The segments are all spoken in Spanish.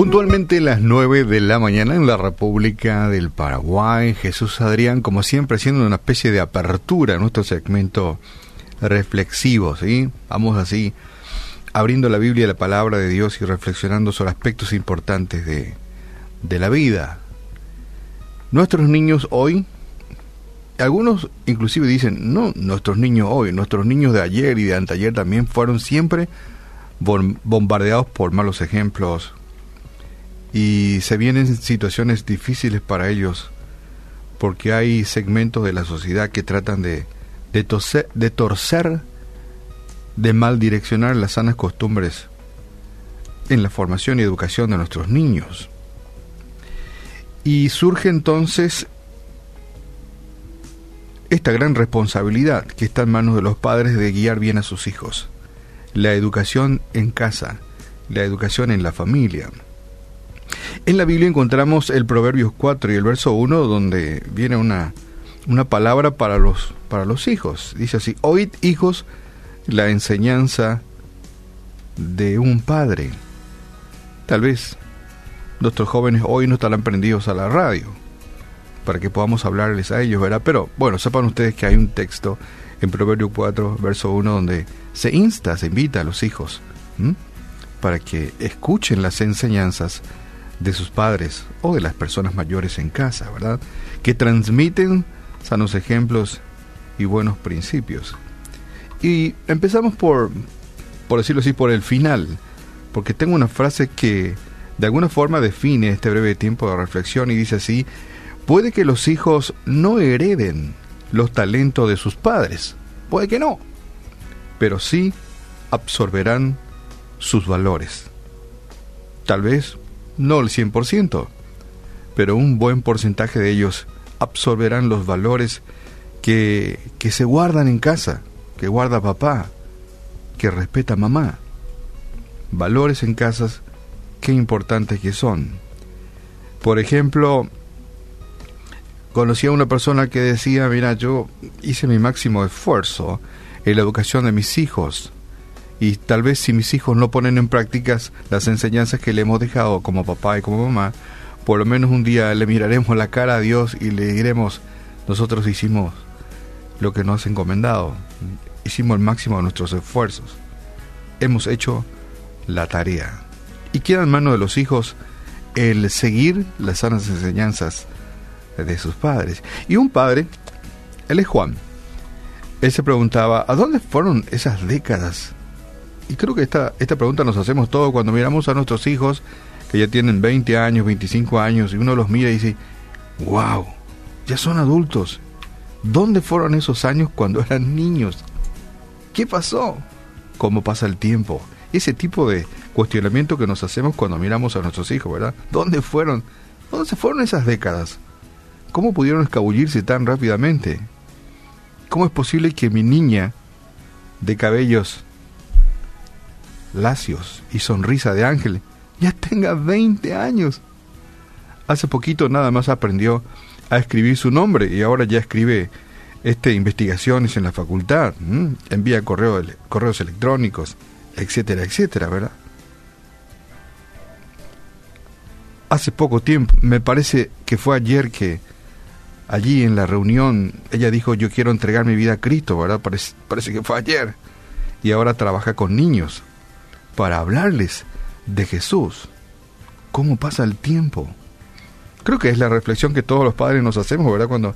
Puntualmente las 9 de la mañana en la República del Paraguay, Jesús Adrián, como siempre, haciendo una especie de apertura a nuestro segmento reflexivo, ¿sí? Vamos así, abriendo la Biblia, la palabra de Dios y reflexionando sobre aspectos importantes de, de la vida. Nuestros niños hoy, algunos inclusive dicen, no, nuestros niños hoy, nuestros niños de ayer y de anteayer también fueron siempre bombardeados por malos ejemplos, y se vienen situaciones difíciles para ellos porque hay segmentos de la sociedad que tratan de, de, torcer, de mal direccionar las sanas costumbres en la formación y educación de nuestros niños. Y surge entonces esta gran responsabilidad que está en manos de los padres de guiar bien a sus hijos. La educación en casa, la educación en la familia. En la Biblia encontramos el Proverbios 4 y el verso 1 donde viene una, una palabra para los, para los hijos. Dice así, oíd hijos la enseñanza de un padre. Tal vez nuestros jóvenes hoy no estarán prendidos a la radio para que podamos hablarles a ellos, ¿verdad? Pero bueno, sepan ustedes que hay un texto en Proverbios 4, verso 1, donde se insta, se invita a los hijos para que escuchen las enseñanzas de sus padres o de las personas mayores en casa, ¿verdad? Que transmiten sanos ejemplos y buenos principios. Y empezamos por, por decirlo así, por el final, porque tengo una frase que de alguna forma define este breve tiempo de reflexión y dice así, puede que los hijos no hereden los talentos de sus padres, puede que no, pero sí absorberán sus valores. Tal vez no el 100%, pero un buen porcentaje de ellos absorberán los valores que, que se guardan en casa, que guarda papá, que respeta mamá. Valores en casas, qué importantes que son. Por ejemplo, conocí a una persona que decía, mira, yo hice mi máximo esfuerzo en la educación de mis hijos, y tal vez si mis hijos no ponen en prácticas las enseñanzas que le hemos dejado como papá y como mamá, por lo menos un día le miraremos la cara a Dios y le diremos, nosotros hicimos lo que nos has encomendado, hicimos el máximo de nuestros esfuerzos, hemos hecho la tarea. Y queda en manos de los hijos el seguir las sanas enseñanzas de sus padres. Y un padre, él es Juan, él se preguntaba, ¿a dónde fueron esas décadas y creo que esta, esta pregunta nos hacemos todos cuando miramos a nuestros hijos que ya tienen 20 años, 25 años, y uno los mira y dice, wow, ya son adultos. ¿Dónde fueron esos años cuando eran niños? ¿Qué pasó? ¿Cómo pasa el tiempo? Ese tipo de cuestionamiento que nos hacemos cuando miramos a nuestros hijos, ¿verdad? ¿Dónde fueron? ¿Dónde se fueron esas décadas? ¿Cómo pudieron escabullirse tan rápidamente? ¿Cómo es posible que mi niña de cabellos lacios y sonrisa de ángel, ya tenga 20 años. Hace poquito nada más aprendió a escribir su nombre y ahora ya escribe este, investigaciones en la facultad, envía correo, correos electrónicos, etcétera, etcétera, ¿verdad? Hace poco tiempo, me parece que fue ayer que allí en la reunión ella dijo yo quiero entregar mi vida a Cristo, ¿verdad? Parece que fue ayer. Y ahora trabaja con niños para hablarles de Jesús. ¿Cómo pasa el tiempo? Creo que es la reflexión que todos los padres nos hacemos, ¿verdad? Cuando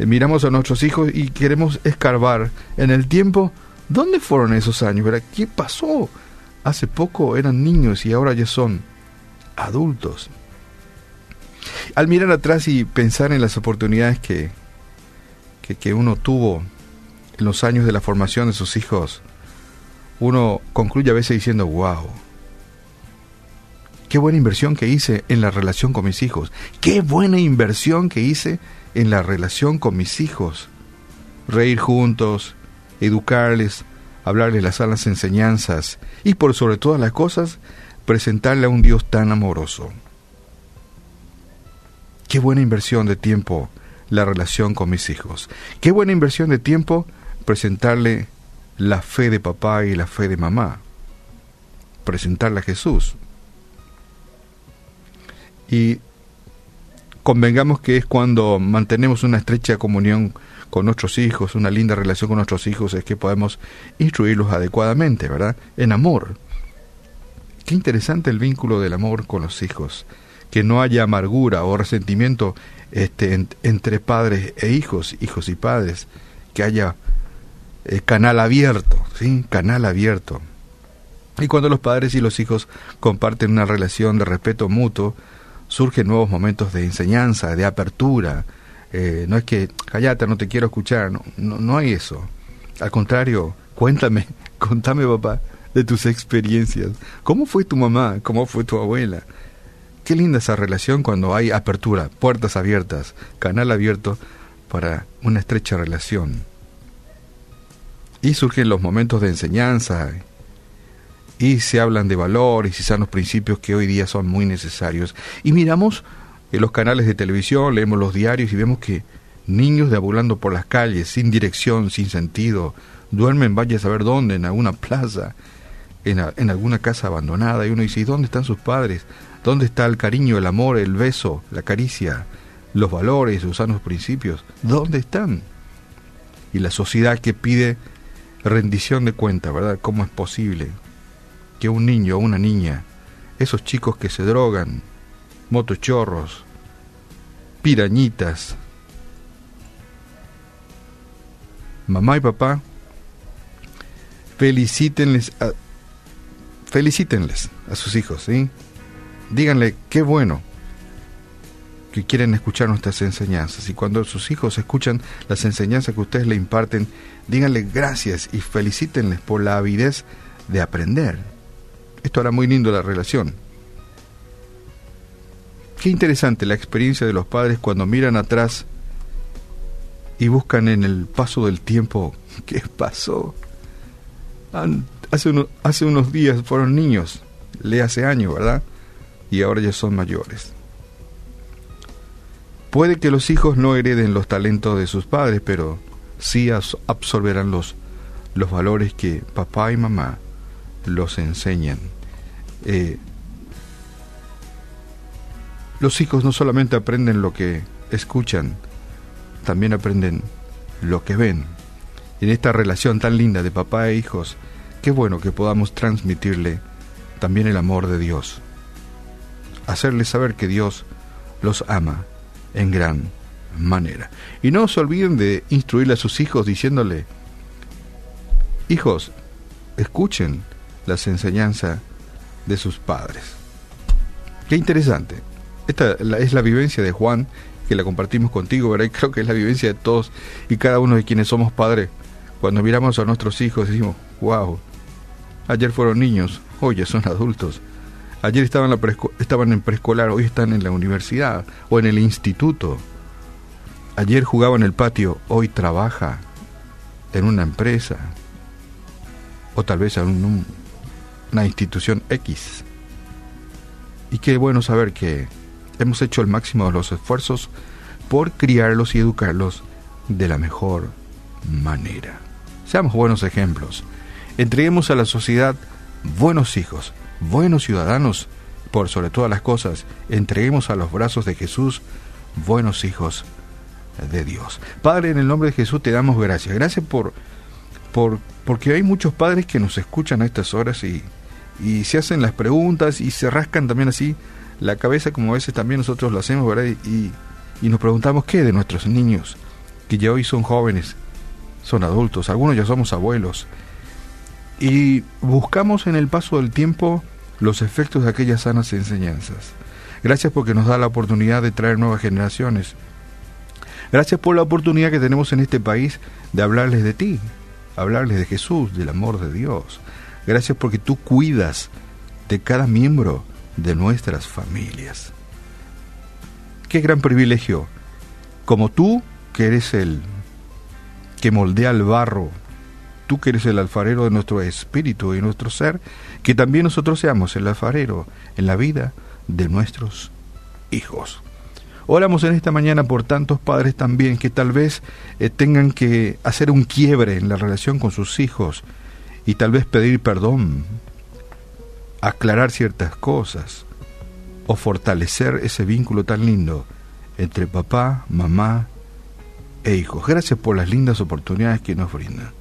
eh, miramos a nuestros hijos y queremos escarbar en el tiempo, ¿dónde fueron esos años? ¿Qué pasó? Hace poco eran niños y ahora ya son adultos. Al mirar atrás y pensar en las oportunidades que, que uno tuvo en los años de la formación de sus hijos, uno concluye a veces diciendo, wow, qué buena inversión que hice en la relación con mis hijos, qué buena inversión que hice en la relación con mis hijos. Reír juntos, educarles, hablarles las sanas enseñanzas y por sobre todas las cosas, presentarle a un Dios tan amoroso. Qué buena inversión de tiempo la relación con mis hijos. Qué buena inversión de tiempo presentarle la fe de papá y la fe de mamá, presentarle a Jesús. Y convengamos que es cuando mantenemos una estrecha comunión con nuestros hijos, una linda relación con nuestros hijos, es que podemos instruirlos adecuadamente, ¿verdad? En amor. Qué interesante el vínculo del amor con los hijos. Que no haya amargura o resentimiento este, entre padres e hijos, hijos y padres. Que haya eh, canal abierto, ¿sí? Canal abierto. Y cuando los padres y los hijos comparten una relación de respeto mutuo, surgen nuevos momentos de enseñanza, de apertura. Eh, no es que, callate, no te quiero escuchar, no, no, hay eso. Al contrario, cuéntame, contame papá de tus experiencias. ¿Cómo fue tu mamá? ¿Cómo fue tu abuela? Qué linda esa relación cuando hay apertura, puertas abiertas, canal abierto para una estrecha relación. Y surgen los momentos de enseñanza y se hablan de valores y sanos principios que hoy día son muy necesarios. Y miramos en los canales de televisión, leemos los diarios y vemos que niños deambulando por las calles, sin dirección, sin sentido, duermen vaya a saber dónde, en alguna plaza, en, en alguna casa abandonada, y uno dice, ¿y dónde están sus padres? ¿Dónde está el cariño, el amor, el beso, la caricia, los valores, los sanos principios? ¿Dónde están? Y la sociedad que pide rendición de cuenta, ¿verdad? ¿Cómo es posible? que un niño o una niña, esos chicos que se drogan, motochorros, pirañitas, mamá y papá, felicítenles a, felicítenles a sus hijos, ¿sí? Díganle qué bueno que quieren escuchar nuestras enseñanzas y cuando sus hijos escuchan las enseñanzas que ustedes le imparten, díganle gracias y felicítenles por la avidez de aprender. Esto hará muy lindo la relación. Qué interesante la experiencia de los padres cuando miran atrás y buscan en el paso del tiempo qué pasó. Hace, hace unos días fueron niños, le hace años, ¿verdad? Y ahora ya son mayores. Puede que los hijos no hereden los talentos de sus padres, pero sí absorberán los, los valores que papá y mamá los enseñan. Eh, los hijos no solamente aprenden lo que escuchan, también aprenden lo que ven. en esta relación tan linda de papá e hijos, qué bueno que podamos transmitirle también el amor de Dios. Hacerles saber que Dios los ama en gran manera. Y no se olviden de instruirle a sus hijos diciéndole, hijos, escuchen las enseñanzas de sus padres. Qué interesante. Esta es la vivencia de Juan, que la compartimos contigo, ¿verdad? Y creo que es la vivencia de todos y cada uno de quienes somos padres. Cuando miramos a nuestros hijos decimos, wow, ayer fueron niños, hoy ya son adultos. Ayer estaban, en preescolar, hoy están en la universidad o en el instituto. Ayer jugaba en el patio, hoy trabaja en una empresa o tal vez en un, una institución X. Y qué bueno saber que hemos hecho el máximo de los esfuerzos por criarlos y educarlos de la mejor manera. Seamos buenos ejemplos. Entreguemos a la sociedad buenos hijos, buenos ciudadanos, por sobre todas las cosas, entreguemos a los brazos de Jesús buenos hijos de Dios. Padre, en el nombre de Jesús te damos gracias. Gracias por, por porque hay muchos padres que nos escuchan a estas horas y y se hacen las preguntas y se rascan también así la cabeza como a veces también nosotros lo hacemos, ¿verdad? Y, y nos preguntamos qué de nuestros niños, que ya hoy son jóvenes, son adultos, algunos ya somos abuelos. Y buscamos en el paso del tiempo los efectos de aquellas sanas enseñanzas. Gracias porque nos da la oportunidad de traer nuevas generaciones. Gracias por la oportunidad que tenemos en este país de hablarles de ti, hablarles de Jesús, del amor de Dios. Gracias porque tú cuidas de cada miembro de nuestras familias. Qué gran privilegio. Como tú, que eres el que moldea el barro, tú que eres el alfarero de nuestro espíritu y nuestro ser, que también nosotros seamos el alfarero en la vida de nuestros hijos. Oramos en esta mañana por tantos padres también que tal vez eh, tengan que hacer un quiebre en la relación con sus hijos, y tal vez pedir perdón, aclarar ciertas cosas. o fortalecer ese vínculo tan lindo entre papá, mamá e hijos. Gracias por las lindas oportunidades que nos brinda.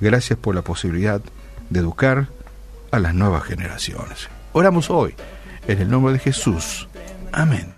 Gracias por la posibilidad de educar a las nuevas generaciones. Oramos hoy en el nombre de Jesús. Amén.